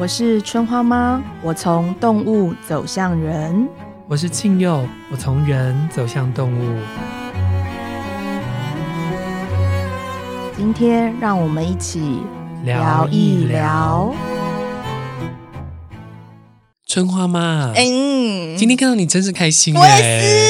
我是春花妈，我从动物走向人。我是庆佑，我从人走向动物。今天让我们一起聊一聊。春花妈，嗯，今天看到你真是开心哎！我也是。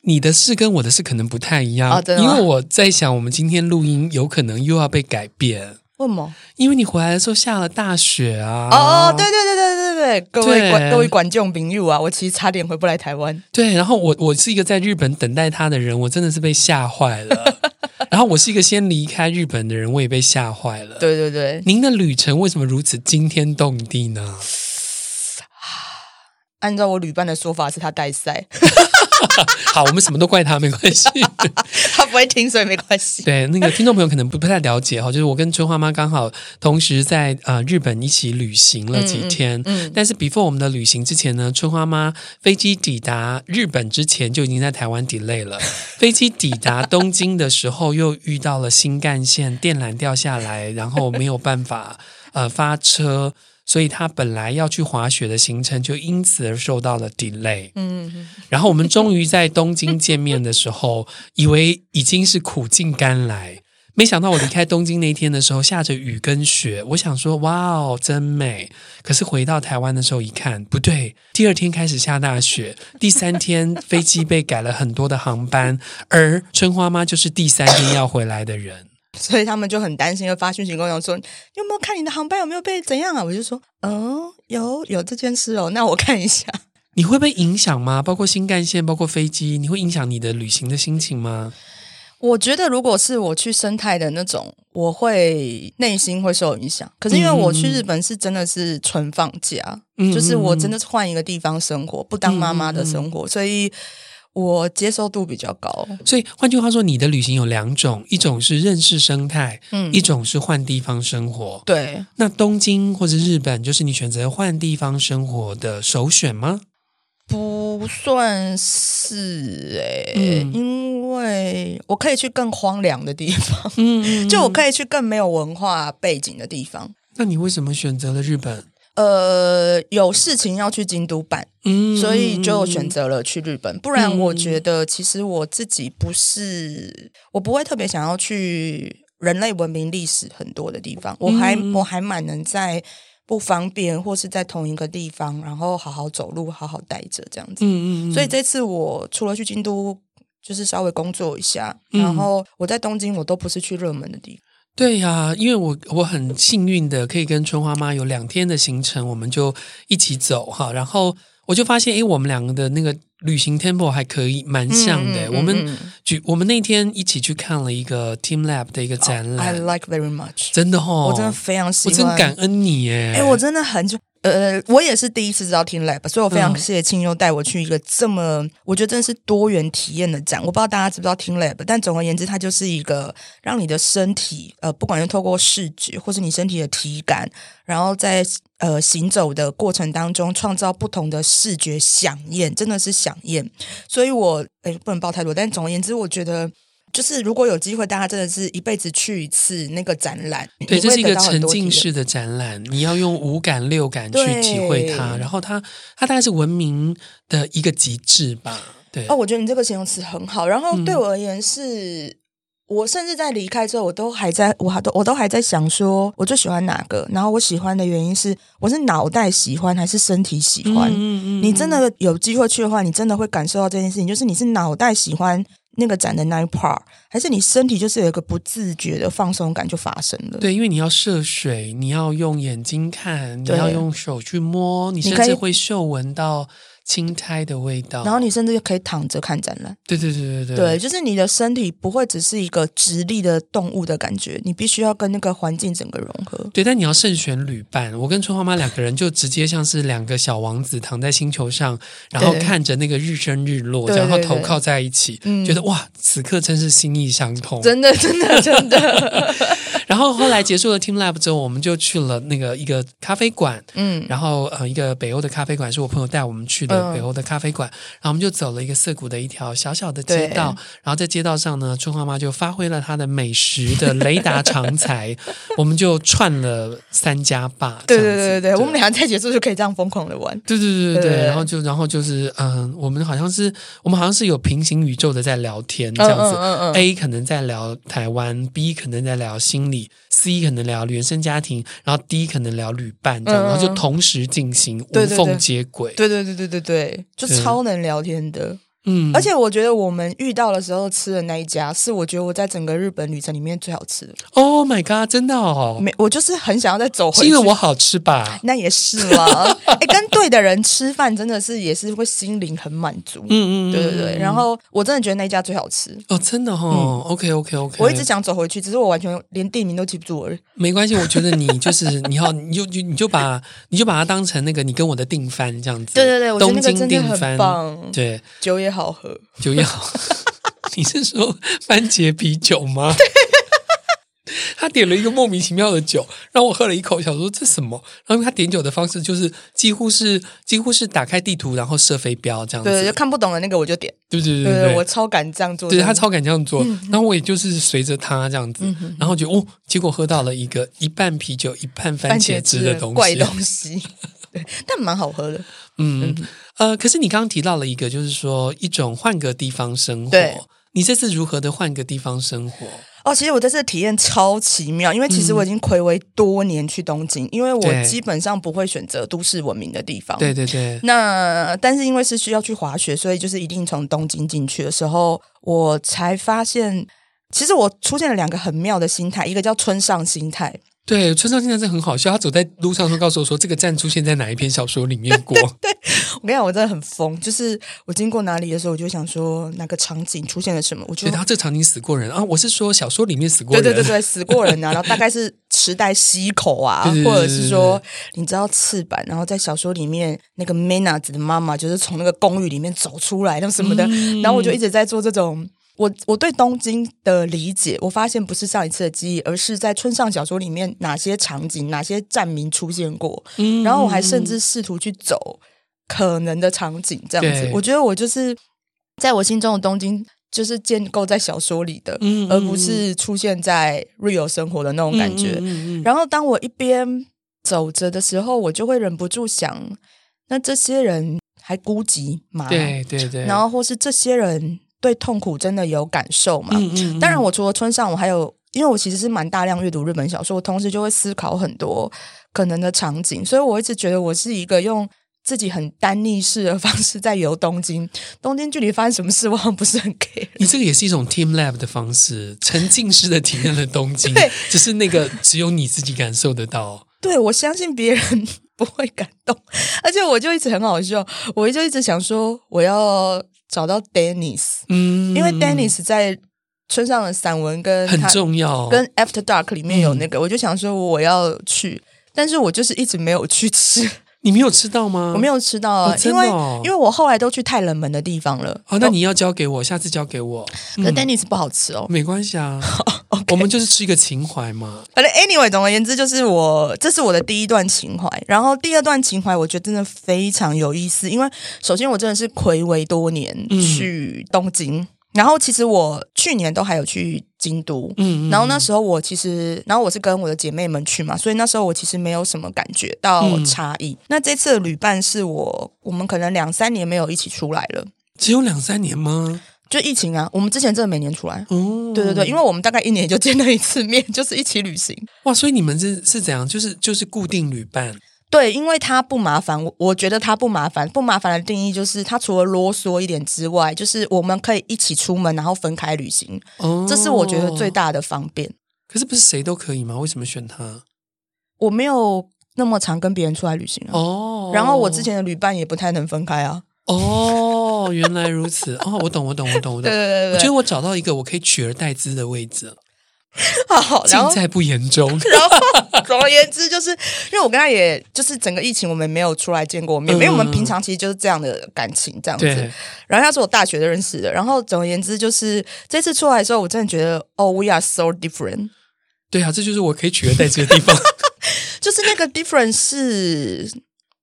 你的事跟我的事可能不太一样，哦，因为我在想，我们今天录音有可能又要被改变。为什么？因为你回来的时候下了大雪啊！哦，对对对对对对，各位各位观众朋友啊，我其实差点回不来台湾。对，然后我我是一个在日本等待他的人，我真的是被吓坏了。然后我是一个先离开日本的人，我也被吓坏了。对对对，您的旅程为什么如此惊天动地呢？按照我旅伴的说法，是他带赛。好，我们什么都怪他，没关系。会听，所以没关系。对，那个听众朋友可能不不太了解哈，就是我跟春花妈刚好同时在呃日本一起旅行了几天。嗯，嗯，但是 before 我们的旅行之前呢，春花妈飞机抵达日本之前就已经在台湾 delay 了。飞机抵达东京的时候，又遇到了新干线电缆掉下来，然后没有办法呃发车。所以他本来要去滑雪的行程就因此而受到了 delay。嗯，然后我们终于在东京见面的时候，以为已经是苦尽甘来，没想到我离开东京那天的时候下着雨跟雪。我想说，哇哦，真美！可是回到台湾的时候一看，不对，第二天开始下大雪，第三天飞机被改了很多的航班，而春花妈就是第三天要回来的人。所以他们就很担心，就发讯息跟我说：“有没有看你的航班有没有被怎样啊？”我就说：“嗯，有有这件事哦，那我看一下。”你会被影响吗？包括新干线，包括飞机，你会影响你的旅行的心情吗？我觉得，如果是我去生态的那种，我会内心会受影响。可是因为我去日本是真的是纯放假，嗯、就是我真的是换一个地方生活，不当妈妈的生活，嗯、所以。我接受度比较高，所以换句话说，你的旅行有两种，一种是认识生态，嗯，一种是换地方生活。对，那东京或者日本，就是你选择换地方生活的首选吗？不算是诶、欸，嗯、因为我可以去更荒凉的地方，嗯，就我可以去更没有文化背景的地方。那你为什么选择了日本？呃，有事情要去京都办，嗯，所以就选择了去日本。不然，我觉得其实我自己不是，我不会特别想要去人类文明历史很多的地方。我还我还蛮能在不方便或是在同一个地方，然后好好走路，好好待着这样子。嗯嗯。所以这次我除了去京都，就是稍微工作一下，然后我在东京，我都不是去热门的地方。对呀、啊，因为我我很幸运的可以跟春花妈有两天的行程，我们就一起走哈，然后我就发现，诶，我们两个的那个旅行 tempo 还可以蛮像的。我们举我们那天一起去看了一个 Team Lab 的一个展览、oh,，I like very much，真的哦，我真的非常喜欢，我真感恩你耶，诶，我真的很就。呃，我也是第一次知道 Team Lab，所以我非常谢谢青优带我去一个这么，嗯、我觉得真的是多元体验的展。我不知道大家知不知道 Team Lab，但总而言之，它就是一个让你的身体，呃，不管是透过视觉或是你身体的体感，然后在呃行走的过程当中创造不同的视觉响应，真的是响应。所以我诶不能报太多，但总而言之，我觉得。就是如果有机会，大家真的是一辈子去一次那个展览，对，这是一个沉浸式的展览，你要用五感六感去体会它，然后它它大概是文明的一个极致吧。对，哦，我觉得你这个形容词很好。然后对我而言是，我甚至在离开之后，我都还在我还都我都还在想说，我最喜欢哪个？然后我喜欢的原因是，我是脑袋喜欢还是身体喜欢？嗯嗯嗯，你真的有机会去的话，你真的会感受到这件事情，就是你是脑袋喜欢。那个展的那一 part，还是你身体就是有一个不自觉的放松感就发生了。对，因为你要涉水，你要用眼睛看，你要用手去摸，你甚至会嗅闻到。青苔的味道，然后你甚至可以躺着看展览。对对对对对，对，就是你的身体不会只是一个直立的动物的感觉，你必须要跟那个环境整个融合。对，但你要慎选旅伴。我跟春花妈两个人就直接像是两个小王子躺在星球上，然后看着那个日升日落，对然后头靠在一起，觉得哇，此刻真是心意相通。真的，真的，真的。然后后来结束了 Team Lab 之后，我们就去了那个一个咖啡馆，嗯，然后呃一个北欧的咖啡馆是我朋友带我们去的北欧的咖啡馆，嗯、然后我们就走了一个涩谷的一条小小的街道，然后在街道上呢，春花妈就发挥了她的美食的雷达长才，我们就串了三家吧，对对对对对，我们俩在结束就可以这样疯狂的玩，对对对对对，然后就然后就是嗯，我们好像是我们好像是有平行宇宙的在聊天这样子，，A 可能在聊台湾，B 可能在聊心理，C 可能聊原生家庭，然后 D 可能聊旅伴这样，嗯、然后就同时进行，无缝接轨，对对对对对对，就超能聊天的。嗯，而且我觉得我们遇到的时候吃的那一家是我觉得我在整个日本旅程里面最好吃的。Oh my god，真的哦！没，我就是很想要再走回去。是因为我好吃吧？那也是啦。哎，跟对的人吃饭真的是也是会心灵很满足。嗯嗯，对对对。然后我真的觉得那一家最好吃。哦，真的哦。OK OK OK。我一直想走回去，只是我完全连地名都记不住而已。没关系，我觉得你就是你要你就就你就把你就把它当成那个你跟我的订饭这样子。对对对，我觉得那个真的很棒。对，酒也好喝。酒也好，你是说番茄啤酒吗？他点了一个莫名其妙的酒，让我喝了一口，想说这什么？然后他点酒的方式就是几乎是几乎是打开地图，然后射飞镖这样子，对，就看不懂的那个我就点，对对对对，对，对，我超敢这样做，对他超敢这样做，嗯、然后我也就是随着他这样子，嗯、然后就哦，结果喝到了一个一半啤酒一半番茄汁的东西，怪东西，对，但蛮好喝的，嗯。嗯呃，可是你刚刚提到了一个，就是说一种换个地方生活。对，你这次如何的换个地方生活？哦，其实我这次体验超奇妙，因为其实我已经睽违多年去东京，嗯、因为我基本上不会选择都市文明的地方。对对对。那但是因为是需要去滑雪，所以就是一定从东京进去的时候，我才发现，其实我出现了两个很妙的心态，一个叫村上心态。对，村上现在是很好笑。他走在路上，会告诉我说：“这个站出现在哪一篇小说里面过？”对，我跟你讲，我真的很疯。就是我经过哪里的时候，我就想说哪个场景出现了什么。我觉得他这个场景死过人啊！我是说小说里面死过人，对对对对，死过人啊！然后大概是池袋西口啊，或者是说你知道赤坂，然后在小说里面那个 Mena 子的妈妈就是从那个公寓里面走出来，那什么的。嗯、然后我就一直在做这种。我我对东京的理解，我发现不是上一次的记忆，而是在村上小说里面哪些场景、哪些站名出现过。嗯，然后我还甚至试图去走可能的场景，这样子。我觉得我就是在我心中的东京，就是建构在小说里的，嗯，而不是出现在 real 生活的那种感觉。嗯，然后当我一边走着的时候，我就会忍不住想：那这些人还孤寂吗？对对对。然后或是这些人。对痛苦真的有感受嘛？嗯嗯嗯、当然，我除了村上，我还有，因为我其实是蛮大量阅读日本小说，我同时就会思考很多可能的场景，所以我一直觉得我是一个用自己很单逆式的 方式在游东京。东京具体发生什么事，我好像不是很 care。你这个也是一种 team lab 的方式，沉浸式的体验了东京，对只是那个只有你自己感受得到。对，我相信别人 不会感动，而且我就一直很好笑，我就一直想说我要。找到 Dennis，嗯，因为 Dennis 在村上的散文跟很重要，跟 After Dark 里面有那个，嗯、我就想说我要去，但是我就是一直没有去吃。你没有吃到吗？我没有吃到啊，因为因为我后来都去太冷门的地方了。哦，那你要交给我，下次交给我。那 Dennis 不好吃哦，没关系啊，我们就是吃一个情怀嘛。反正 Anyway，总而言之，就是我这是我的第一段情怀，然后第二段情怀，我觉得真的非常有意思，因为首先我真的是睽违多年去东京。然后其实我去年都还有去京都，嗯，然后那时候我其实，然后我是跟我的姐妹们去嘛，所以那时候我其实没有什么感觉到差异。嗯、那这次的旅伴是我，我们可能两三年没有一起出来了，只有两三年吗？就疫情啊，我们之前真的每年出来，哦，对对对，因为我们大概一年就见了一次面，就是一起旅行。哇，所以你们是是怎样？就是就是固定旅伴。对，因为他不麻烦，我我觉得他不麻烦。不麻烦的定义就是，他除了啰嗦一点之外，就是我们可以一起出门，然后分开旅行。哦，这是我觉得最大的方便。可是不是谁都可以吗？为什么选他？我没有那么常跟别人出来旅行啊。哦，然后我之前的旅伴也不太能分开啊。哦，原来如此。哦，我懂，我懂，我懂，我懂。对对对对，我觉得我找到一个我可以取而代之的位置。好，尽在不言中。然后，总而言之，就是因为我跟他，也就是整个疫情，我们没有出来见过面，因为我们平常其实就是这样的感情，这样子。然后他是我大学的认识的。然后，总而言之，就是这次出来的时候，我真的觉得，哦，we are so different。对啊，这就是我可以取而代之的地方，就是那个 difference 是，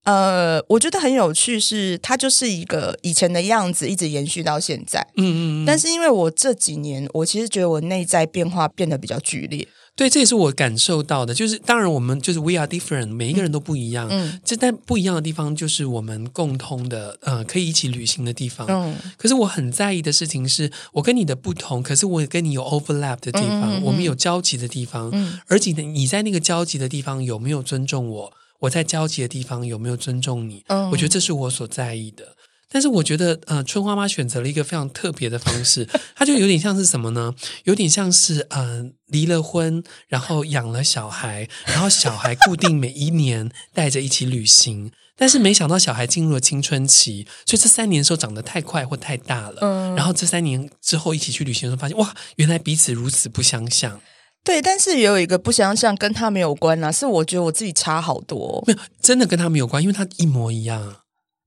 呃，我觉得很有趣是，是它就是一个以前的样子，一直延续到现在。嗯嗯，但是因为我这几年，我其实觉得我内在变化变得比较剧烈。对，这也是我感受到的。就是当然，我们就是 we are different，每一个人都不一样。嗯，这但不一样的地方就是我们共通的，呃，可以一起旅行的地方。嗯，可是我很在意的事情是，我跟你的不同，可是我跟你有 overlap 的地方，嗯嗯嗯，我们有交集的地方。嗯，而且你在那个交集的地方有没有尊重我？我在交集的地方有没有尊重你？嗯，我觉得这是我所在意的。但是我觉得，呃，春花妈选择了一个非常特别的方式，她就有点像是什么呢？有点像是，呃，离了婚，然后养了小孩，然后小孩固定每一年带着一起旅行，但是没想到小孩进入了青春期，所以这三年的时候长得太快或太大了，嗯，然后这三年之后一起去旅行的时候，发现哇，原来彼此如此不相像。对，但是也有一个不相像，跟他没有关啊，是我觉得我自己差好多，没有，真的跟他没有关，因为他一模一样。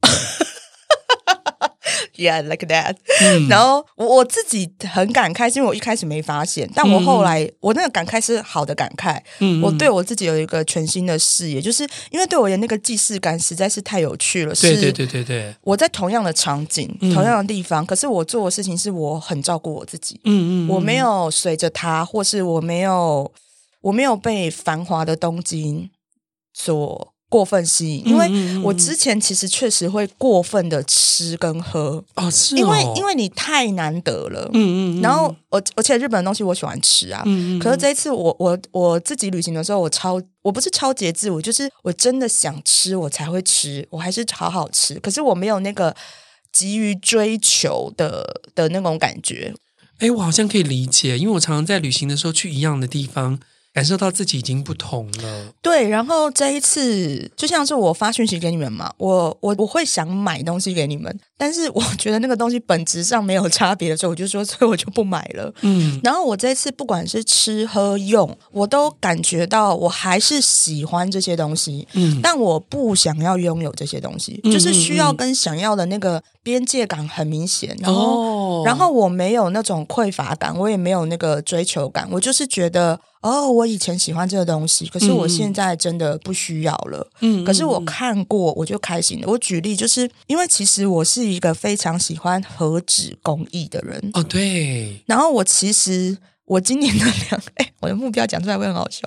Yeah, like that、嗯。然后我我自己很感慨，是因为我一开始没发现，但我后来、嗯、我那个感慨是好的感慨。嗯，我对我自己有一个全新的视野，就是因为对我而言那个既视感实在是太有趣了。对对对对对。我在同样的场景、嗯、同样的地方，可是我做的事情是我很照顾我自己。嗯，嗯嗯。我没有随着他，或是我没有我没有被繁华的东京所。过分吸引，因为我之前其实确实会过分的吃跟喝。哦，是哦，因为因为你太难得了，嗯嗯，然后而而且日本的东西我喜欢吃啊，嗯嗯，可是这一次我我我自己旅行的时候，我超我不是超节制，我就是我真的想吃我才会吃，我还是好好吃，可是我没有那个急于追求的的那种感觉。哎，我好像可以理解，因为我常常在旅行的时候去一样的地方。感受到自己已经不同了，对。然后这一次就像是我发讯息给你们嘛，我我我会想买东西给你们，但是我觉得那个东西本质上没有差别的时候，我就说，所以我就不买了。嗯。然后我这次不管是吃喝用，我都感觉到我还是喜欢这些东西，嗯。但我不想要拥有这些东西，嗯，就是需要跟想要的那个边界感很明显。然后，哦，然后我没有那种匮乏感，我也没有那个追求感，我就是觉得。哦，我以前喜欢这个东西，可是我现在真的不需要了。嗯，可是我看过，我就开心了。我举例，就是因为其实我是一个非常喜欢和纸工艺的人。哦，对。然后我其实我今年的两，哎，我的目标讲出来会很好笑。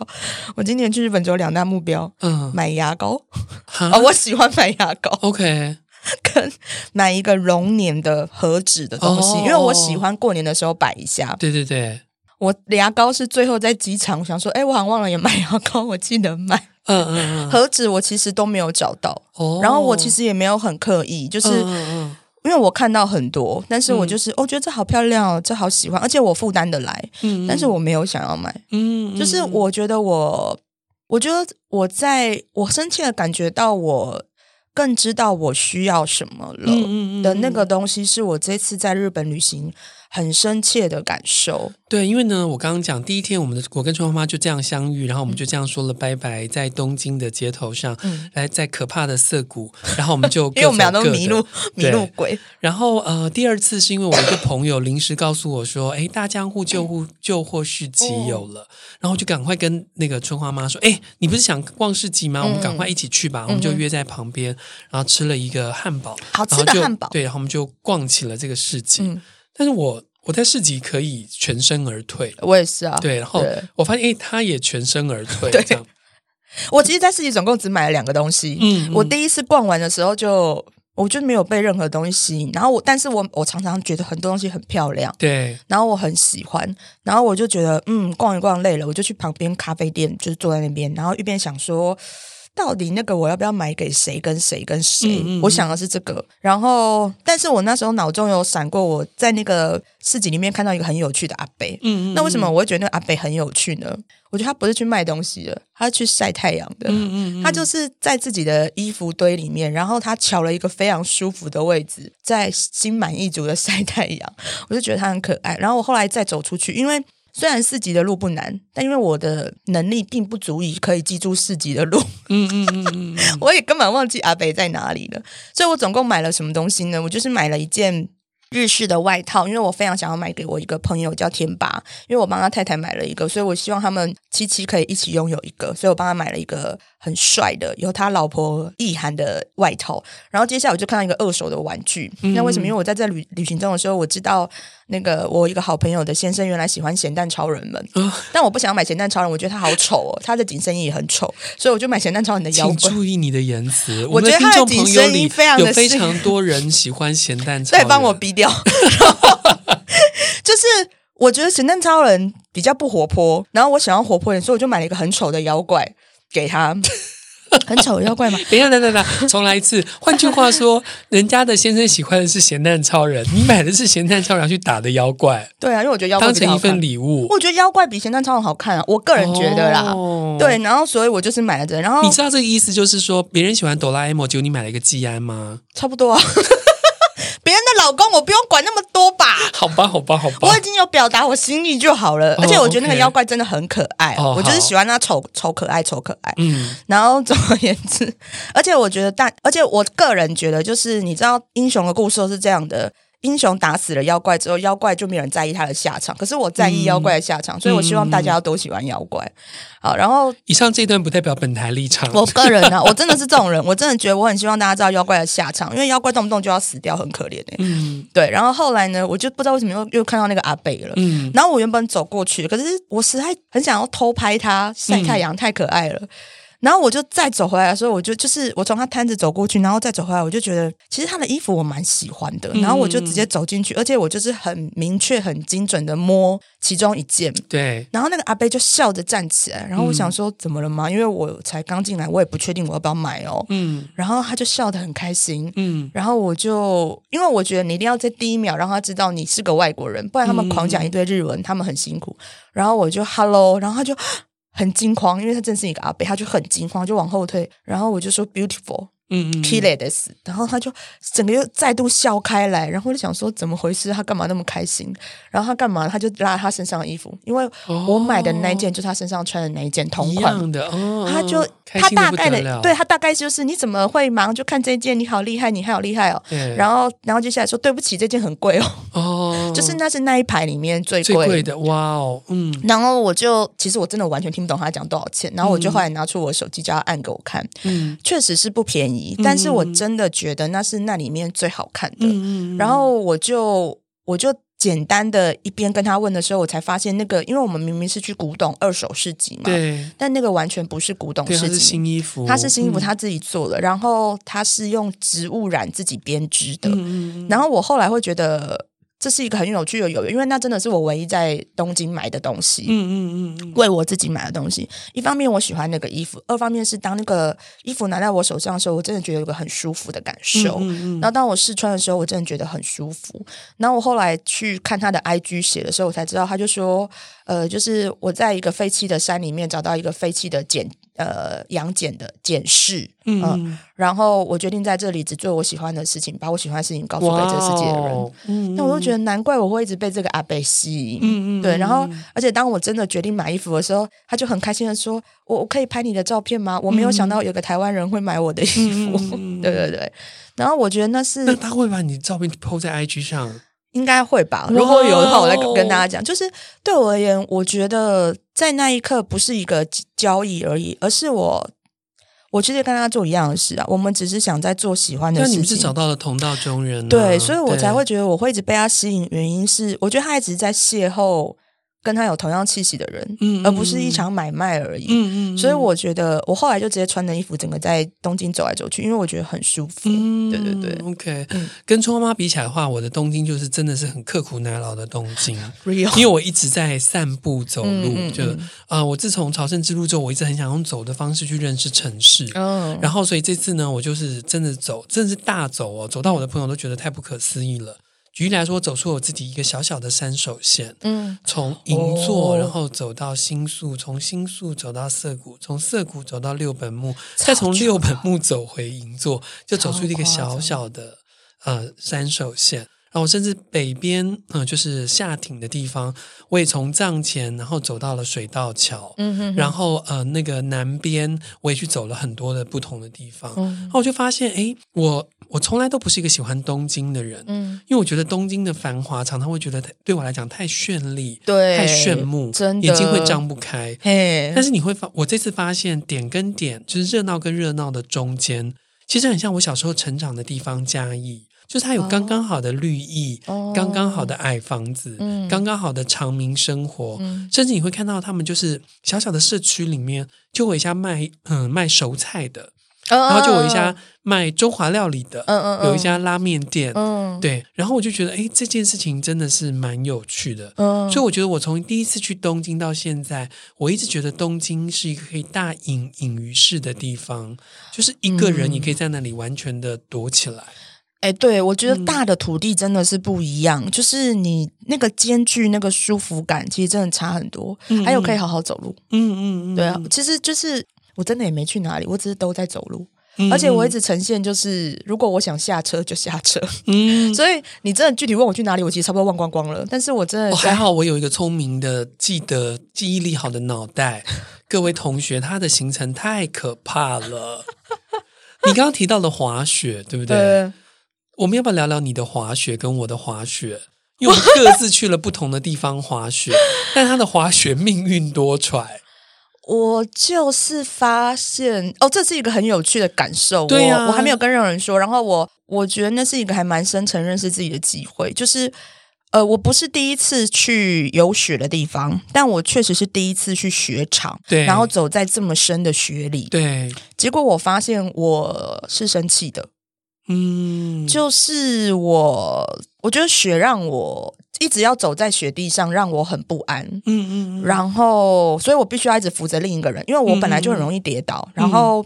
我今年去日本只有两大目标，嗯，买牙膏。哦，我喜欢买牙膏。OK，跟买一个龙年的盒子的东西，哦，因为我喜欢过年的时候摆一下。对对对。我牙膏是最后在机场，我想说，哎，我好像忘了也买牙膏，我记得买。嗯嗯嗯。盒子我其实都没有找到，哦，然后我其实也没有很刻意，就是嗯嗯因为我看到很多，但是我就是，嗯、哦，觉得这好漂亮哦，这好喜欢，而且我负担得来，嗯，但是我没有想要买，嗯，就是我觉得我，我觉得我在我深切的感觉到我更知道我需要什么了的那个东西，是我这次在日本旅行。很深切的感受，对，因为呢，我刚刚讲第一天，我们的我跟春花妈就这样相遇，然后我们就这样说了拜拜，在东京的街头上，嗯，来在可怕的涩谷，然后我们就各 因为我们俩都迷路迷路鬼，然后呃，第二次是因为我一个朋友临时告诉我说，哎，大江户救护旧货市集有了，然后就赶快跟那个春花妈说，哎，你不是想逛市集吗？我们赶快一起去吧，我们就约在旁边，然后吃了一个汉堡，好吃的汉堡，对，然后我们就逛起了这个市集。嗯但是我我在市集可以全身而退，我也是啊。对，然后我发现，哎，他也全身而退。对，这样。我其实，在市集总共只买了两个东西。嗯，我第一次逛完的时候就，就我就没有被任何东西吸引。然后我，但是我我常常觉得很多东西很漂亮。对。然后我很喜欢，然后我就觉得，嗯，逛一逛累了，我就去旁边咖啡店，就是坐在那边，然后一边想说。到底那个我要不要买给谁？跟谁？跟谁？嗯嗯，我想的是这个。然后，但是我那时候脑中有闪过，我在那个市集里面看到一个很有趣的阿伯。嗯，嗯，那为什么我会觉得那个阿伯很有趣呢？我觉得他不是去卖东西的，他是去晒太阳的。嗯嗯，嗯，他就是在自己的衣服堆里面，然后他瞧了一个非常舒服的位置，在心满意足的晒太阳。我就觉得他很可爱。然后我后来再走出去，因为。虽然四级的路不难，但因为我的能力并不足以可以记住四级的路，嗯嗯嗯嗯，我也根本忘记阿北在哪里了。所以我总共买了什么东西呢？我就是买了一件日式的外套，因为我非常想要买给我一个朋友叫天八，因为我帮他太太买了一个，所以我希望他们七七可以一起拥有一个，所以我帮他买了一个很帅的有他老婆意涵的外套。然后接下来我就看到一个二手的玩具，嗯、那为什么？因为我在这旅旅行中的时候，我知道那个我一个好朋友的先生原来喜欢咸蛋超人们，哦、但我不想要买咸蛋超人，我觉得他好丑哦，他的紧身衣也很丑，所以我就买咸蛋超人的腰。请注意你的言辞，我觉得他的紧身衣非常非常多人喜欢咸蛋超人，对，帮我逼掉。就是我觉得咸蛋超人比较不活泼，然后我想要活泼点，所以我就买了一个很丑的妖怪给他。很丑的妖怪吗？等一下，等等等，重来一次。换句话说，人家的先生喜欢的是咸蛋超人，你买的是咸蛋超人要去打的妖怪。对啊，因为我觉得妖怪当成一份礼物。我觉得妖怪比咸蛋超人好看啊，我个人觉得啦。哦、对，然后所以我就是买了这个。然后你知道这个意思就是说，别人喜欢哆啦 A 梦，结果你买了一个季安吗？差不多啊。老公，我不用管那么多吧？好吧，好吧，好吧。我已经有表达我心意就好了。哦、而且我觉得那个妖怪真的很可爱，哦、我就是喜欢他丑丑可爱，丑可爱。嗯。然后总而言之，而且我觉得，但而且我个人觉得，就是你知道，英雄的故事都是这样的。英雄打死了妖怪之后，妖怪就没有人在意他的下场。可是我在意妖怪的下场，嗯、所以我希望大家要都喜欢妖怪。好，然后以上这一段不代表本台立场。我个人呢、啊，我真的是这种人，我真的觉得我很希望大家知道妖怪的下场，因为妖怪动不动就要死掉，很可怜。嗯，对。然后后来呢，我就不知道为什么又又看到那个阿北了。嗯，然后我原本走过去，可是我实在很想要偷拍他晒太阳，太可爱了。嗯然后我就再走回来的时候，我就就是我从他摊子走过去，然后再走回来，我就觉得其实他的衣服我蛮喜欢的。然后我就直接走进去，而且我就是很明确、很精准的摸其中一件。对。然后那个阿贝就笑着站起来，然后我想说怎么了吗？因为我才刚进来，我也不确定我要不要买哦。嗯。然后他就笑得很开心。嗯。然后我就因为我觉得你一定要在第一秒让他知道你是个外国人，不然他们狂讲一堆日文，他们很辛苦。然后我就 Hello，然后他就。很惊慌，因为他真是一个阿北，他就很惊慌，就往后退。然后我就说 beautiful。嗯嗯，killer 的死，然后他就整个又再度笑开来，然后我就想说怎么回事？他干嘛那么开心？然后他干嘛？他就拉他身上的衣服，因为我买的那一件就是他身上穿的那一件同款的。哦，他就他大概的对他大概就是你怎么会忙就看这件？你好厉害，你好厉害哦。对。然后然后接下来说对不起，这件很贵哦。哦。就是那是那一排里面最贵最贵的哇哦嗯。然后我就其实我真的完全听不懂他讲多少钱，然后我就后来拿出我手机叫他按给我看，嗯，确实是不便宜。但是我真的觉得那是那里面最好看的，嗯、然后我就我就简单的一边跟他问的时候，我才发现那个，因为我们明明是去古董二手市集嘛，对，但那个完全不是古董市集，是新衣服，他是新衣服，他自己做的，嗯、然后他是用植物染自己编织的，嗯、然后我后来会觉得。这是一个很有趣的友谊，因为那真的是我唯一在东京买的东西。嗯嗯嗯，为我自己买的东西。一方面我喜欢那个衣服，二方面是当那个衣服拿在我手上的时候，我真的觉得有个很舒服的感受。嗯嗯嗯，然后当我试穿的时候，我真的觉得很舒服。然后我后来去看他的 IG 写的时候，我才知道，他就说，呃，就是我在一个废弃的山里面找到一个废弃的简。呃，杨简的简室，嗯、呃，然后我决定在这里只做我喜欢的事情，把我喜欢的事情告诉给这个世界的人。嗯，那我就觉得难怪我会一直被这个阿贝吸引。嗯嗯，对。然后，而且当我真的决定买衣服的时候，他就很开心的说：“我我可以拍你的照片吗？”我没有想到有个台湾人会买我的衣服。嗯、对对对。然后我觉得那是那他会把你的照片 po 在 IG 上。应该会吧，如果有的话，我再跟大家讲。就是对我而言，我觉得在那一刻不是一个交易而已，而是我，我其实跟他做一样的事啊。我们只是想在做喜欢的事情。那你是找到了同道中人啊，对，所以我才会觉得我会一直被他吸引。原因是我觉得他一直在邂逅。跟他有同样气息的人，嗯，而不是一场买卖而已。嗯嗯，所以我觉得我后来就直接穿着衣服，整个在东京走来走去，因为我觉得很舒服。嗯，对对对，OK。跟春花妈比起来的话，我的东京就是真的是很刻苦耐劳的东京。Real，因为我一直在散步走路，就啊，我自从朝圣之路之后，我一直很想用走的方式去认识城市。嗯，然后所以这次呢，我就是真的走，真的是大走哦，走到我的朋友都觉得太不可思议了。举例来说，走出我自己一个小小的三手线，嗯，从银座，然后走到新宿，从新宿走到涩谷，从涩谷走到六本木，再从六本木走回银座，就走出一个小小的呃三手线。然后甚至北边，嗯、呃，就是下町的地方，我也从藏前，然后走到了水道桥，嗯哼哼，然后呃，那个南边我也去走了很多的不同的地方，嗯、然后我就发现，哎，我我从来都不是一个喜欢东京的人，嗯，因为我觉得东京的繁华常常会觉得对我来讲太绚丽，对，太炫目，真的眼睛会张不开，嘿，但是你会发，我这次发现点跟点，就是热闹跟热闹的中间，其实很像我小时候成长的地方嘉义。就是它有刚刚好的绿意，哦、刚刚好的矮房子，嗯、刚刚好的长民生活，嗯、甚至你会看到他们就是小小的社区里面就有一家卖嗯卖熟菜的，哦、然后就有一家卖中华料理的，嗯嗯、有一家拉面店，嗯、对，然后我就觉得哎这件事情真的是蛮有趣的，嗯、所以我觉得我从第一次去东京到现在，我一直觉得东京是一个可以大隐隐于市的地方，就是一个人你可以在那里完全的躲起来。哎，欸、对，我觉得大的土地真的是不一样，嗯、就是你那个间距、那个舒服感，其实真的差很多。嗯、还有可以好好走路，嗯嗯嗯，对啊，其实就是我真的也没去哪里，我只是都在走路，嗯、而且我一直呈现就是，如果我想下车就下车，嗯，所以你真的具体问我去哪里，我其实差不多忘光光了。但是我真的、哦、还好，我有一个聪明的、记得、记忆力好的脑袋。各位同学，他的行程太可怕了。你刚刚提到的滑雪，对不对？对我们要不要聊聊你的滑雪跟我的滑雪？因为我们各自去了不同的地方滑雪，但他的滑雪命运多舛。我就是发现哦，这是一个很有趣的感受。对啊，我我还没有跟任何人说。然后我我觉得那是一个还蛮深层认识自己的机会。就是呃，我不是第一次去有雪的地方，但我确实是第一次去雪场。对，然后走在这么深的雪里。对，结果我发现我是生气的。嗯，就是我，我觉得雪让我一直要走在雪地上，让我很不安。嗯嗯，然后，所以我必须要一直扶着另一个人，因为我本来就很容易跌倒，嗯、然后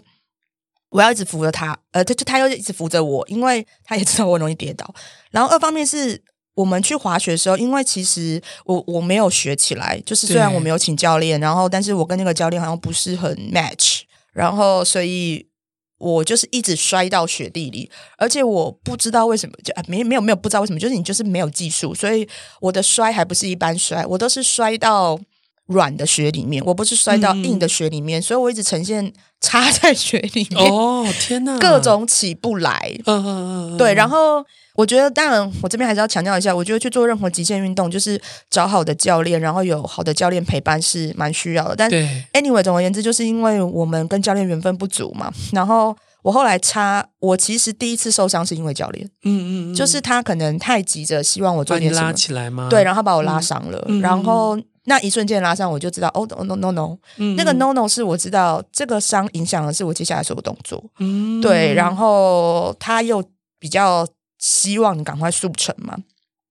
我要一直扶着他，呃，他就他又一直扶着我，因为他也知道我容易跌倒。然后二方面是我们去滑雪的时候，因为其实我我没有学起来，就是虽然我没有请教练，然后但是我跟那个教练好像不是很 match，然后所以。我就是一直摔到雪地里，而且我不知道为什么，就啊没没有没有不知道为什么，就是你就是没有技术，所以我的摔还不是一般摔，我都是摔到软的雪里面，我不是摔到硬的雪里面，嗯、所以我一直呈现插在雪里面。哦天哪，各种起不来。嗯嗯嗯，对，然后。我觉得，当然，我这边还是要强调一下，我觉得去做任何极限运动，就是找好的教练，然后有好的教练陪伴是蛮需要的。但 anyway，总而言之，就是因为我们跟教练缘分不足嘛。然后我后来插，我其实第一次受伤是因为教练，嗯，嗯嗯，就是他可能太急着希望我做点什么，拉起来吗？对，然后把我拉伤了。嗯、然后那一瞬间拉伤，我就知道，哦，no no no，嗯、那个 no no 是我知道这个伤影响的是我接下来所有动作。嗯，对，然后他又比较。希望你赶快速成嘛，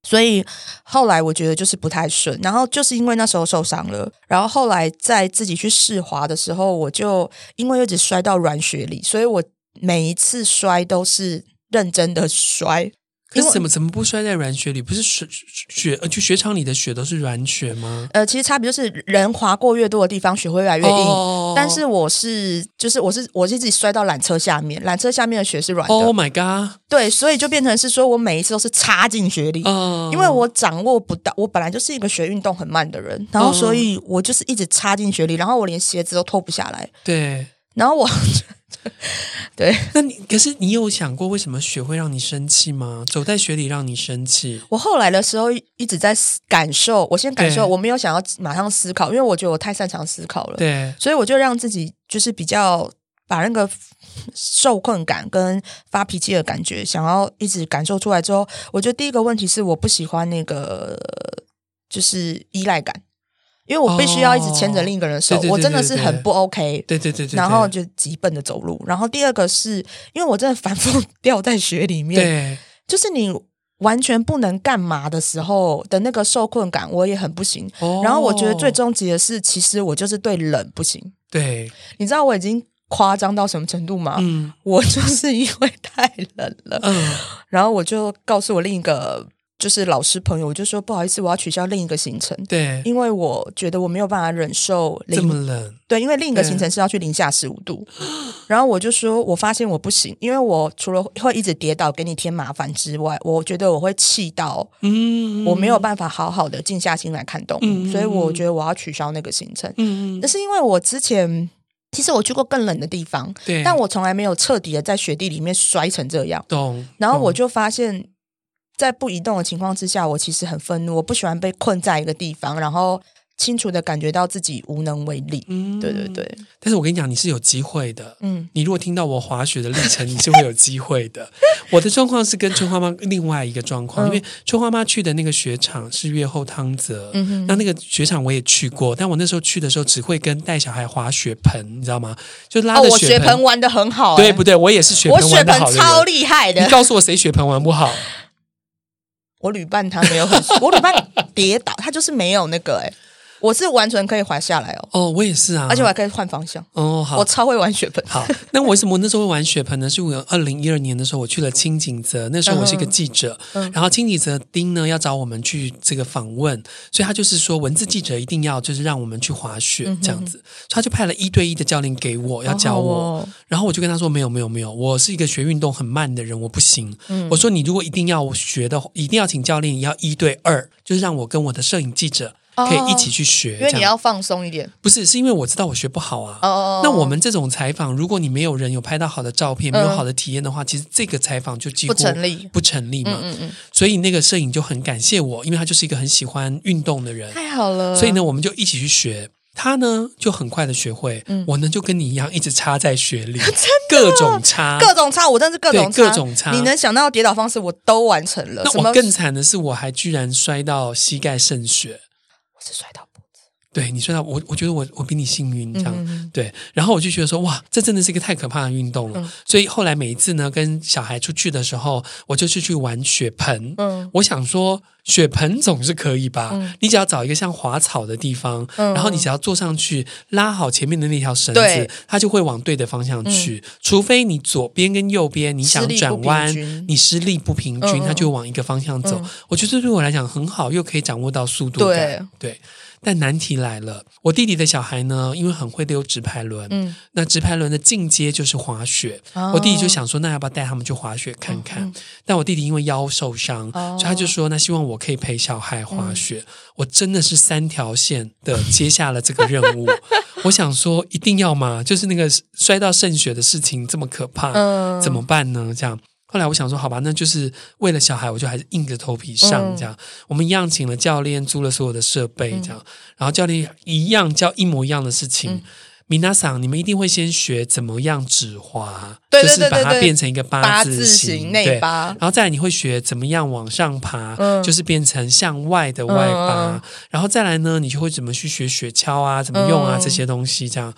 所以后来我觉得就是不太顺，然后就是因为那时候受伤了，然后后来在自己去试滑的时候，我就因为一直摔到软雪里，所以我每一次摔都是认真的摔。可是怎么怎么不摔在软雪里？不是雪雪呃，去雪场里的雪都是软雪吗？呃，其实差别就是人滑过越多的地方，雪会越来越硬。Oh. 但是我是就是我是我是自己摔到缆车下面，缆车下面的雪是软的。Oh my god！对，所以就变成是说我每一次都是插进雪里，oh. 因为我掌握不到。我本来就是一个学运动很慢的人，然后所以我就是一直插进雪里，然后我连鞋子都脱不下来。对，然后我。对，那你可是你有想过为什么雪会让你生气吗？走在雪里让你生气？我后来的时候一直在感受，我先感受，我没有想要马上思考，因为我觉得我太擅长思考了。对，所以我就让自己就是比较把那个受困感跟发脾气的感觉，想要一直感受出来之后，我觉得第一个问题是我不喜欢那个就是依赖感。因为我必须要一直牵着另一个人的手，我真的是很不 OK。对对对对。然后就急奔的走路。然后第二个是因为我真的反复掉在雪里面，对，就是你完全不能干嘛的时候的那个受困感，我也很不行。然后我觉得最终极的是，其实我就是对冷不行。对，你知道我已经夸张到什么程度吗？嗯，我就是因为太冷了。嗯，然后我就告诉我另一个就是老师朋友，我就说不好意思，我要取消另一个行程。对，因为我觉得我没有办法忍受零这么冷。对，因为另一个行程是要去零下十五度，然后我就说我发现我不行，因为我除了会一直跌倒给你添麻烦之外，我觉得我会气到，嗯，我没有办法好好的静下心来看动物，嗯，所以我觉得我要取消那个行程。嗯，那是因为我之前其实我去过更冷的地方，对，但我从来没有彻底的在雪地里面摔成这样。懂。然后我就发现。在不移动的情况之下，我其实很愤怒。我不喜欢被困在一个地方，然后清楚的感觉到自己无能为力。嗯，对对对。但是我跟你讲，你是有机会的。嗯，你如果听到我滑雪的历程，你是会有机会的。我的状况是跟春花妈另外一个状况，嗯、因为春花妈去的那个雪场是越后汤泽。嗯哼。那那个雪场我也去过，但我那时候去的时候只会跟带小孩滑雪盆，你知道吗？就拉着雪盆，哦、我雪盆玩的很好、欸。对不对？我也是雪盆玩得好的。我雪盆超厉害的。你告诉我谁雪盆玩不好？我旅伴他没有很，我旅伴跌倒，他就是没有那个哎、我是完全可以滑下来哦。哦，我也是啊，而且我还可以换方向。哦，好，我超会玩雪盆。好，那为什么我那时候会玩雪盆呢？是我二零一二年的时候，我去了青井泽，那时候我是一个记者，嗯、然后青井泽丁呢要找我们去这个访问，所以他就是说文字记者一定要就是让我们去滑雪这样子，嗯、所以他就派了一对一的教练给我要教我，哦、然后我就跟他说没有没有没有，我是一个学运动很慢的人，我不行。嗯、我说你如果一定要学的，一定要请教练，要一对二，就是让我跟我的摄影记者。可以一起去学，因为你要放松一点。不是，是因为我知道我学不好啊。哦哦。那我们这种采访，如果你没有人有拍到好的照片，没有好的体验的话，其实这个采访就几乎不成立，不成立嘛。嗯嗯。所以那个摄影就很感谢我，因为他就是一个很喜欢运动的人。太好了。所以呢，我们就一起去学。他呢就很快的学会，我呢就跟你一样一直插在雪里，各种插，各种插，我真是各种各种插。你能想到跌倒方式，我都完成了。那我更惨的是，我还居然摔到膝盖渗血。我是摔到脖子。对你摔到我，我觉得我我比你幸运，这样、嗯、对。然后我就觉得说，哇，这真的是一个太可怕的运动了。嗯、所以后来每一次呢，跟小孩出去的时候，我就是去玩雪盆。嗯，我想说，雪盆总是可以吧？嗯、你只要找一个像滑草的地方，嗯、然后你只要坐上去，拉好前面的那条绳子，它就会往对的方向去。嗯、除非你左边跟右边你想转弯，你施力不平均，嗯、它就往一个方向走。嗯、我觉得这对我来讲很好，又可以掌握到速度感。对。对但难题来了，我弟弟的小孩呢，因为很会溜直排轮，嗯，那直排轮的进阶就是滑雪。哦、我弟弟就想说，那要不要带他们去滑雪看看？嗯嗯、但我弟弟因为腰受伤，哦、所以他就说，那希望我可以陪小孩滑雪。嗯、我真的是三条线的接下了这个任务。我想说，一定要吗？就是那个摔到渗血的事情这么可怕，嗯、怎么办呢？这样。后来我想说，好吧，那就是为了小孩，我就还是硬着头皮上这样。嗯、我们一样请了教练，租了所有的设备这样，嗯、然后教练一样教一模一样的事情。米娜桑，你们一定会先学怎么样指滑，对对对对对，就是把它变成一个八字形内八，然后再来你会学怎么样往上爬，嗯、就是变成向外的外八，嗯、然后再来呢，你就会怎么去学雪橇啊，怎么用啊、嗯、这些东西这样。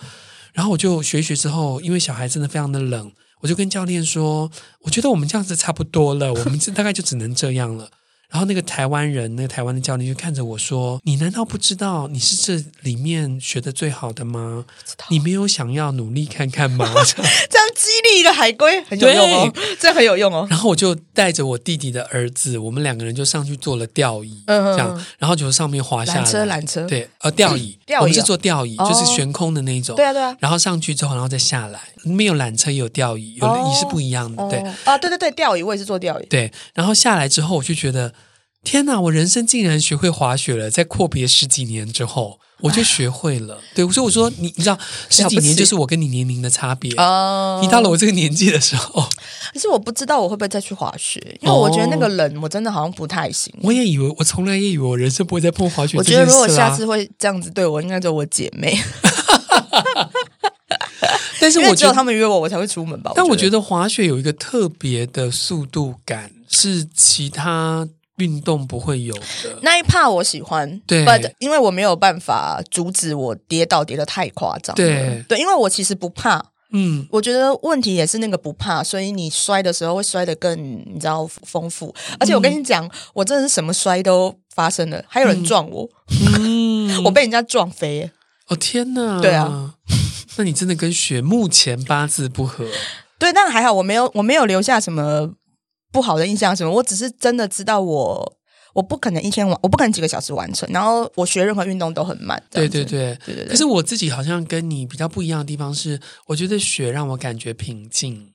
然后我就学一学之后，因为小孩真的非常的冷。我就跟教练说，我觉得我们这样子差不多了，我们这大概就只能这样了。然后那个台湾人，那个台湾的教练就看着我说：“你难道不知道你是这里面学的最好的吗？你没有想要努力看看吗？” 这样激励一个海龟很有用哦，这很有用哦。然后我就带着我弟弟的儿子，我们两个人就上去做了吊椅，嗯这样，然后就上面滑下来，缆车，缆车，对，呃，吊椅，我们是坐吊椅，就是悬空的那种，对啊，对啊。然后上去之后，然后再下来，没有缆车也有吊椅，有椅是不一样的，对啊，对对对，吊椅我也是坐吊椅，对。然后下来之后，我就觉得。天哪！我人生竟然学会滑雪了，在阔别十几年之后，我就学会了。对，所以我说，你你知道，十几年就是我跟你年龄的差别。哦，你到了我这个年纪的时候，可是我不知道我会不会再去滑雪，因为我觉得那个冷，我真的好像不太行。我也以为，我从来也以为我人生不会再碰滑雪。我觉得如果下次会这样子对我，应该就我姐妹。但是我觉得只有他们约我，我才会出门吧。但我觉得滑雪有一个特别的速度感，是其他。运动不会有的。那一怕我喜欢，对，But, 因为我没有办法阻止我跌倒跌得太夸张，对。对，因为我其实不怕，嗯，我觉得问题也是那个不怕，所以你摔的时候会摔得更你知道丰富，而且我跟你讲，嗯、我真的是什么摔都发生了，还有人撞我，嗯、我被人家撞飞，哦天哪，对啊，那你真的跟雪目前八字不合，对，但还好我没有我没有留下什么。不好的印象什么？我只是真的知道我我不可能一天完，我不可能几个小时完成。然后我学任何运动都很慢。对对对对对对。可是我自己好像跟你比较不一样的地方是，我觉得雪让我感觉平静。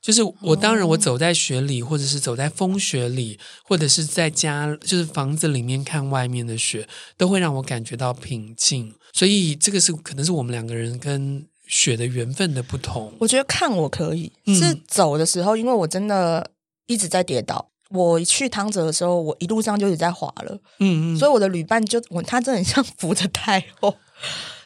就是我当然我走在雪里，或者是走在风雪里，或者是在家就是房子里面看外面的雪，都会让我感觉到平静。所以这个是可能是我们两个人跟雪的缘分的不同。我觉得看我可以是走的时候，因为我真的一直在跌倒。我去汤泽的时候，我一路上就一直在滑了。嗯嗯，所以我的旅伴就我他真的很像扶着太后。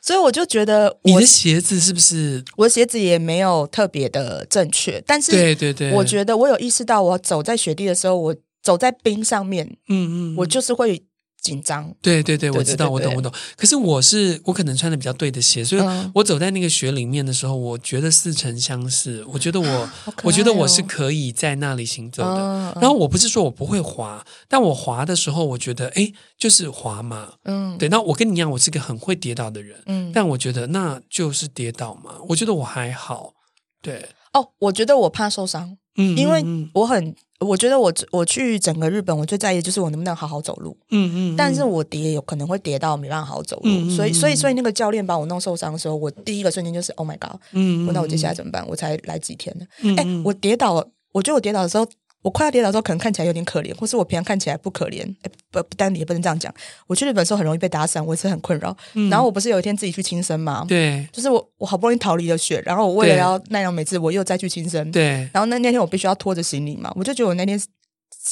所以我就觉得，你的鞋子是不是？我的鞋子也没有特别的正确，但是对对对，我觉得我有意识到，我走在雪地的时候，我走在冰上面，嗯嗯，我就是会。紧张，对对对，我知道，我懂，我懂。可是我是我可能穿的比较对的鞋，所以我走在那个雪里面的时候，我觉得似曾相识。我觉得我，我觉得我是可以在那里行走的。然后我不是说我不会滑，但我滑的时候，我觉得哎，就是滑嘛。嗯，对。那我跟你一样，我是个很会跌倒的人。嗯，但我觉得那就是跌倒嘛。我觉得我还好。对。哦，我觉得我怕受伤。嗯，因为我很。我觉得我我去整个日本，我最在意就是我能不能好好走路。嗯嗯。但是我跌有可能会跌到没办法好好走路，嗯嗯，所以所以所以那个教练把我弄受伤的时候，我第一个瞬间就是 Oh my God！嗯嗯。那我接下来怎么办？我才来几天呢？哎，我跌倒，我觉得我跌倒的时候。我快要跌倒的时候，可能看起来有点可怜，或是我平常看起来不可怜。哎，不，不但也不能这样讲。我去日本的时候很容易被打散，我也是很困扰。嗯、然后我不是有一天自己去轻生吗？对，就是我，我好不容易逃离了雪，然后我为了要奈良美智，我又再去轻生。对，然后那那天我必须要拖着行李嘛，我就觉得我那天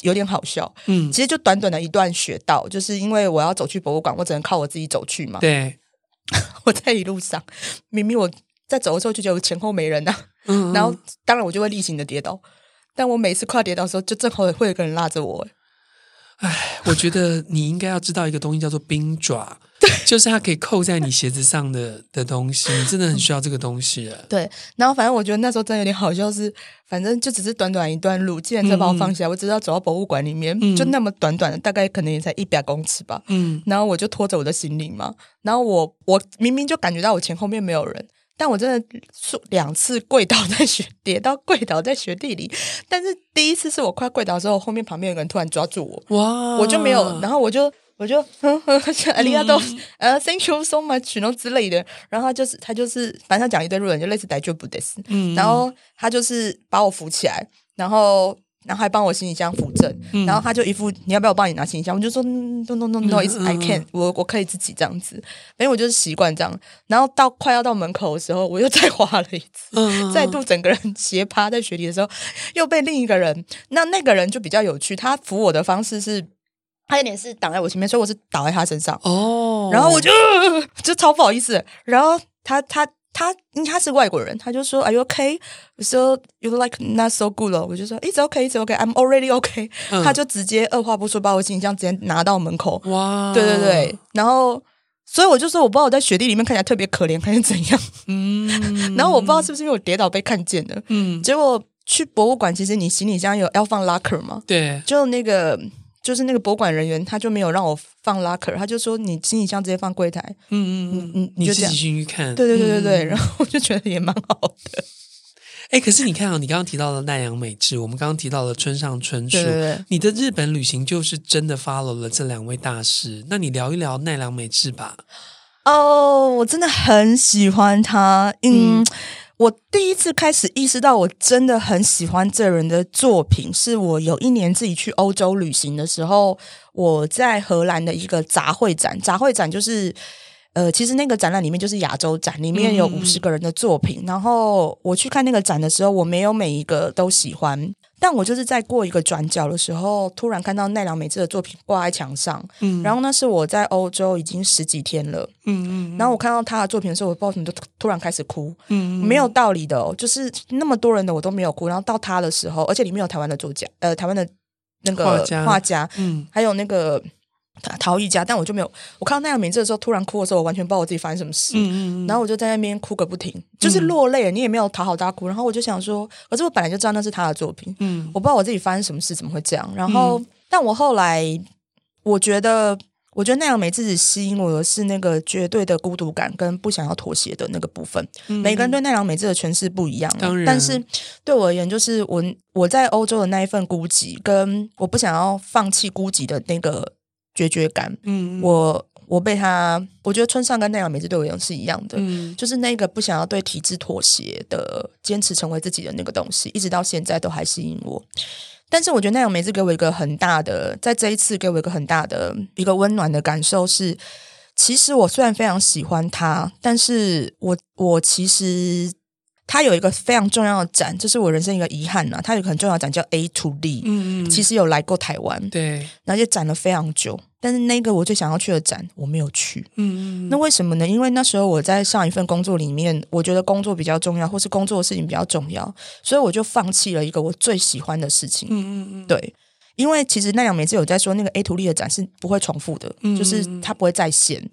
有点好笑。嗯，其实就短短的一段雪道，就是因为我要走去博物馆，我只能靠我自己走去嘛。对，我在一路上，明明我在走的时候就觉得我前后没人呐、啊，嗯，嗯，然后当然我就会例行的跌倒。但我每次快跌倒的时候，就正好会有个人拉着我。哎，我觉得你应该要知道一个东西，叫做冰爪，就是它可以扣在你鞋子上的的东西。你真的很 需要这个东西。对，然后反正我觉得那时候真的有点好笑是，是反正就只是短短一段路，既然车把我放下来，嗯、我只是要走到博物馆里面，嗯、就那么短短的，大概可能也才一百公尺吧。嗯，然后我就拖着我的行李嘛，然后我我明明就感觉到我前后面没有人。但我真的两次跪倒在雪，跌到跪倒在雪地里。但是第一次是我快跪倒的时候，后面旁边有个人突然抓住我，哇！我就没有，然后我就我就呵呵，阿里亚多，呃，Thank you so much，然后之类的。然后他就是他就是，反正他讲一堆日文，就类似大丈夫です。嗯，然后他就是把我扶起来，然后。然后还帮我行李箱扶正，嗯、然后他就一副你要不要我帮你拿行李箱？我就说 no no no no，I can't，我我可以自己这样子，反正我就是习惯这样。然后到快要到门口的时候，我又再滑了一次，嗯、再度整个人斜趴在雪地的时候，又被另一个人，那那个人就比较有趣，他扶我的方式是，他有点是挡在我前面，所以我是倒在他身上哦，然后我就 就超不好意思，然后他他。他因为他是外国人，他就说 Are you okay? So you like not so good 了。我就说 It's okay, It's okay, I'm already okay。嗯、他就直接二话不说把我行李箱直接拿到门口。哇！对对对，然后所以我就说我不知道我在雪地里面看起来特别可怜还是怎样。嗯，然后我不知道是不是因为我跌倒被看见了。嗯，结果去博物馆，其实你行李箱有要放 locker 吗？对，就那个。就是那个博物馆人员，他就没有让我放 locker，他就说你行李箱直接放柜台。嗯嗯嗯，你就自己进去看。对对对对对，嗯、然后我就觉得也蛮好的。哎，可是你看啊，你刚刚提到了奈良美智，我们刚刚提到了村上春树，对对对，你的日本旅行就是真的 follow 了这两位大师。那你聊一聊奈良美智吧。哦，我真的很喜欢他。嗯。嗯我第一次开始意识到，我真的很喜欢这人的作品，是我有一年自己去欧洲旅行的时候，我在荷兰的一个杂会展。杂会展就是，呃，其实那个展览里面就是亚洲展，里面有五十个人的作品。嗯、然后我去看那个展的时候，我没有每一个都喜欢。但我就是在过一个转角的时候，突然看到奈良美智的作品挂在墙上，嗯，然后那是我在欧洲已经十几天了，嗯嗯，然后我看到他的作品的时候，我不知道怎么就突然开始哭，嗯，没有道理的哦，就是那么多人的我都没有哭，然后到他的时候，而且里面有台湾的作家，呃，台湾的那个画家，画家，嗯，还有那个。陶艺家，但我就没有。我看到奈良美智的时候，突然哭的时候，我完全不知道我自己发生什么事。嗯嗯，然后我就在那边哭个不停，就是落泪。你也没有讨好大哭。然后我就想说，可是我本来就知道那是他的作品。嗯，我不知道我自己发生什么事，怎么会这样。然后，嗯、但我后来，我觉得。我觉得奈良美智子吸引我的是那个绝对的孤独感跟不想要妥协的那个部分。嗯、每个人对奈良美智的诠释不一样，当然，但是对我而言，就是我我在欧洲的那一份孤寂，跟我不想要放弃孤寂的那个决绝感。嗯，我我被他，我觉得村上跟奈良美智对我而言是一样的，嗯，就是那个不想要对体制妥协的，坚持成为自己的那个东西，一直到现在都还吸引我。但是我觉得奈良美智给我一个很大的，在这一次给我一个很大的一个温暖的感受是，其实我虽然非常喜欢他，但是我我其实他有一个非常重要的展，这是我人生一个遗憾呐、啊。他有一个很重要的展叫 A to D，嗯嗯，其实有来过台湾，对，而且展了非常久。但是那个我最想要去的展，我没有去。嗯嗯，那为什么呢？因为那时候我在上一份工作里面，我觉得工作比较重要，或是工作的事情比较重要，所以我就放弃了一个我最喜欢的事情。嗯嗯嗯，对，因为其实奈良每次有在说，那个 A to 的展是不会重复的，就是它不会再现。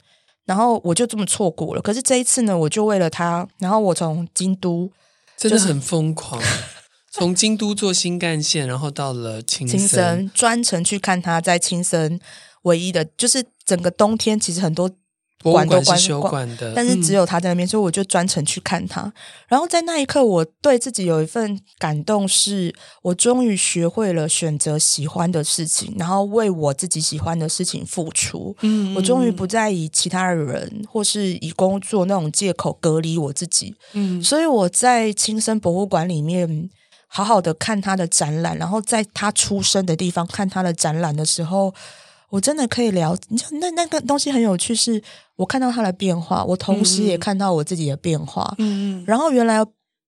然后我就这么错过了。可是这一次呢，我就为了它，然后我从京都真的很疯狂，从京都坐新干线，然后到了青森，青森专程去看他在青森。唯一的就是整个冬天，其实很多馆都关休馆的，但是只有他在那边，嗯、所以我就专程去看他。然后在那一刻，我对自己有一份感动，是我终于学会了选择喜欢的事情，然后为我自己喜欢的事情付出。嗯，我终于不再以其他人或是以工作那种借口隔离我自己。嗯，所以我在青森博物馆里面好好的看他的展览，然后在他出生的地方看他的展览的时候。我真的可以聊，你知道那那个东西很有趣，是我看到他的变化，我同时也看到我自己的变化。嗯，然后原来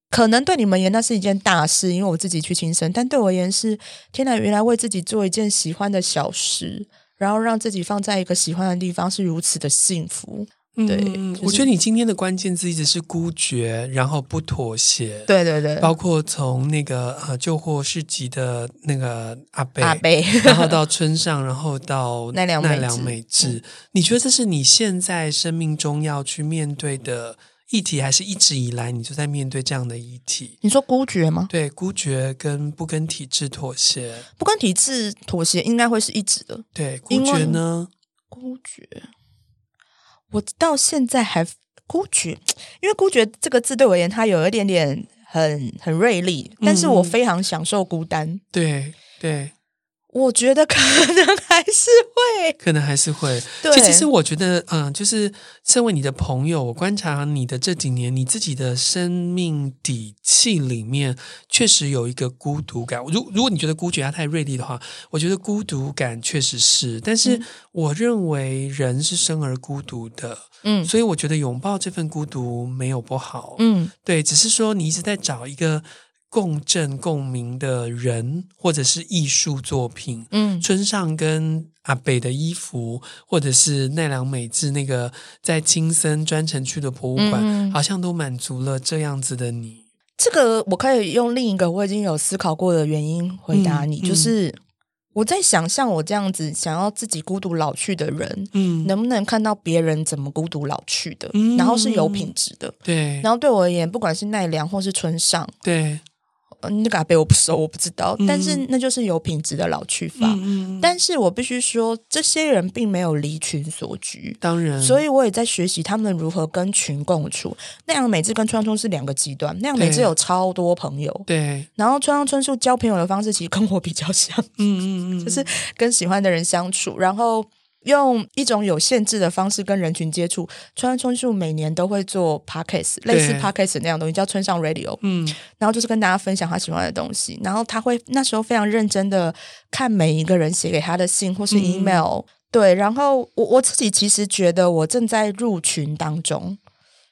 可能对你们而言那是一件大事，因为我自己去亲身，但对我而言是天哪！原来为自己做一件喜欢的小事，然后让自己放在一个喜欢的地方，是如此的幸福。对，嗯就是、我觉得你今天的关键字一直是孤绝，然后不妥协。对对对，包括从那个呃旧货市集的那个阿贝，阿贝然后到村上，然后到奈 良奈良美智。你觉得这是你现在生命中要去面对的议题，还是一直以来你就在面对这样的议题？你说孤绝吗？对，孤绝跟不跟体制妥协，不跟体制妥协应该会是一直的。对，孤绝呢？孤绝。我到现在还孤绝，因为孤绝这个字对我而言，它有一点点很很锐利，但是我非常享受孤单。对对。我觉得可能还是会，可能还是会。对，其实我觉得，嗯，就是身为你的朋友，我观察你的这几年，你自己的生命底气里面确实有一个孤独感。如如果你觉得孤绝它太锐利的话，我觉得孤独感确实是。但是我认为人是生而孤独的，嗯，所以我觉得拥抱这份孤独没有不好，嗯，对，只是说你一直在找一个。共振共鸣的人，或者是艺术作品，嗯，村上跟阿北的衣服，或者是奈良美智那个在青森专程去的博物馆，嗯，好像都满足了这样子的你。这个我可以用另一个我已经有思考过的原因回答你，嗯，就是我在想象我这样子想要自己孤独老去的人，嗯，能不能看到别人怎么孤独老去的，嗯，然后是有品质的，对，然后对我而言，不管是奈良或是村上，对。那个阿伯我不熟，我不知道，嗯、但是那就是有品质的老去法。嗯、但是我必须说，这些人并没有离群所居，当然，所以我也在学习他们如何跟群共处。那样美智跟川上春两个极端，那样美智有超多朋友，对，然后川上春树交朋友的方式其实跟我比较像，嗯嗯嗯，就是跟喜欢的人相处，然后。用一种有限制的方式跟人群接触。村上春树每年都会做 podcast，类似 podcast 那样东西，叫村上 radio。嗯，然后就是跟大家分享他喜欢的东西。然后他会那时候非常认真的看每一个人写给他的信或是 email。嗯、对，然后我我自己其实觉得我正在入群当中。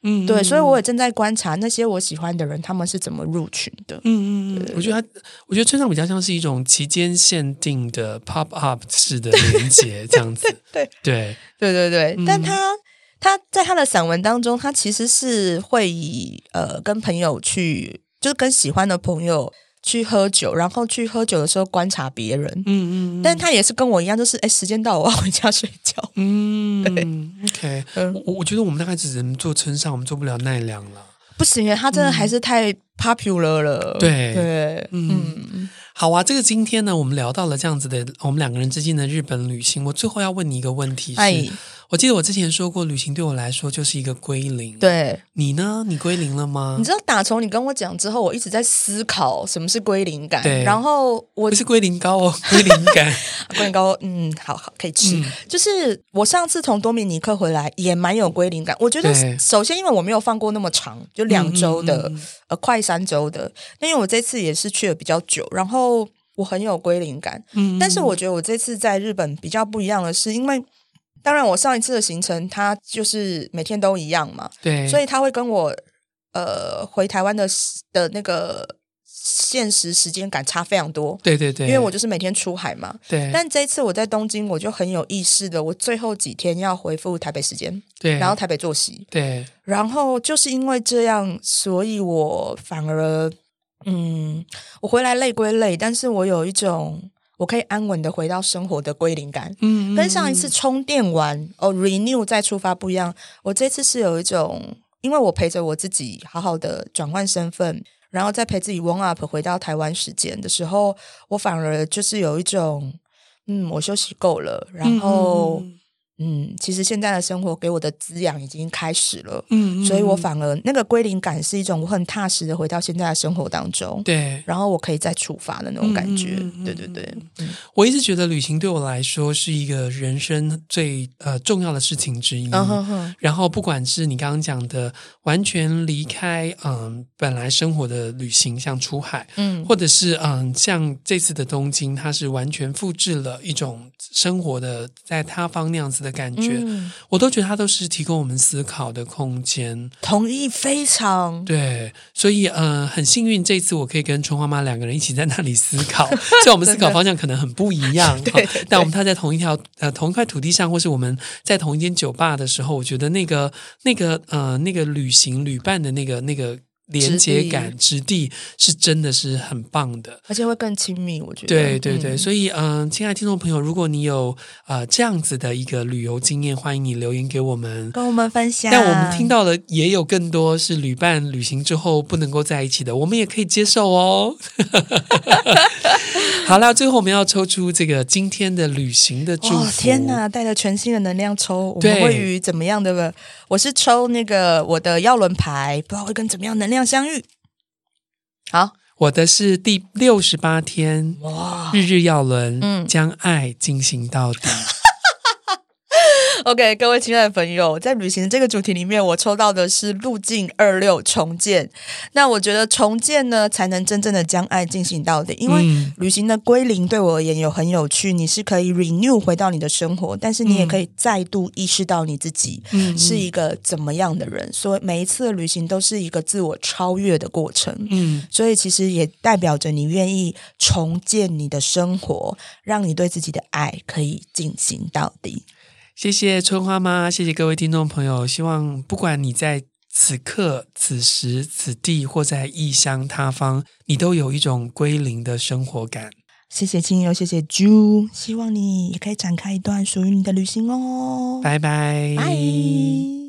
嗯，对，所以我也正在观察那些我喜欢的人，他们是怎么入群的。嗯嗯，我觉得他，我觉得村上比较像是一种期间限定的 pop up 式的连接，这样子。对对对对对，但他他在他的散文当中，他其实是会以呃跟朋友去，就是跟喜欢的朋友。去喝酒，然后去喝酒的时候观察别人，嗯嗯，但他也是跟我一样，就是哎，时间到，我要回家睡觉，嗯，对，OK，嗯，我我觉得我们大概只能做村上，我们做不了奈良了，不行，他真的还是太 popular 了，对。对，嗯。好啊，这个今天呢，我们聊到了这样子的，我们两个人之间的日本旅行。我最后要问你一个问题是：哎，我记得我之前说过，旅行对我来说就是一个归零。对，你呢？你归零了吗？你知道，打从你跟我讲之后，我一直在思考什么是归零感。对，然后我不是归零膏哦，归零感，归零膏，嗯，好好可以吃。嗯、就是我上次从多米尼克回来，也蛮有归零感。我觉得首先，因为我没有放过那么长，就两周的，嗯嗯嗯呃，快三周的。那因为我这次也是去了比较久，然后。我很有归零感，嗯，但是我觉得我这次在日本比较不一样的是，因为当然我上一次的行程它就是每天都一样嘛，对，所以他会跟我呃回台湾的的那个现实时间感差非常多，对对对，因为我就是每天出海嘛，对。但这一次我在东京，我就很有意识的，我最后几天要回复台北时间，对，然后台北作息，对，然后就是因为这样，所以我反而。嗯，我回来累归累，但是我有一种我可以安稳的回到生活的归零感。跟上一次充电完哦，renew 再出发不一样。我这次是有一种，因为我陪着我自己好好的转换身份，然后再陪自己 warm up 回到台湾时间的时候，我反而就是有一种，嗯，我休息够了，然后。嗯嗯嗯，其实现在的生活给我的滋养已经开始了，嗯，嗯，所以我反而那个归零感是一种我很踏实的回到现在的生活当中，对，然后我可以再出发的那种感觉，嗯、对对对、嗯。我一直觉得旅行对我来说是一个人生最呃重要的事情之一，嗯哼哼。然后不管是你刚刚讲的完全离开嗯、呃、本来生活的旅行，像出海，嗯，或者是嗯、呃、像这次的东京，它是完全复制了一种生活的在他方那样子的感觉，嗯，我都觉得它都是提供我们思考的空间。同意，非常对，所以呃，很幸运这次我可以跟春花妈两个人一起在那里思考。虽然我们思考方向可能很不一样，对，对，对，但我们踏在同一条呃同一块土地上，或是我们在同一间酒吧的时候，我觉得那个那个呃那个旅行旅伴的那个那个。连接感、质地是真的是很棒的，而且会更亲密。我觉得，对对对，嗯、所以嗯、呃，亲爱的听众朋友，如果你有呃这样子的一个旅游经验，欢迎你留言给我们，跟我们分享。但我们听到的也有更多是旅伴旅行之后不能够在一起的，我们也可以接受哦。好了，最后我们要抽出这个今天的旅行的祝福。哦、天哪，带着全新的能量抽，我们会与怎么样的？我是抽那个我的耀轮牌，不知道会跟怎么样能量相遇。好，我的是第六十八天，哇，日日要轮，嗯，将爱进行到底。OK，各位亲爱的朋友，在旅行这个主题里面，我抽到的是路径二六重建。那我觉得重建呢，才能真正的将爱进行到底。因为旅行的归零对我而言有很有趣，你是可以 renew 回到你的生活，但是你也可以再度意识到你自己是一个怎么样的人。所以每一次的旅行都是一个自我超越的过程。嗯，所以其实也代表着你愿意重建你的生活，让你对自己的爱可以进行到底。谢谢春花妈，谢谢各位听众朋友。希望不管你在此刻、此时此地，或在异乡他方，你都有一种归零的生活感。谢谢亲友，谢谢猪，希望你也可以展开一段属于你的旅行哦。拜拜，拜。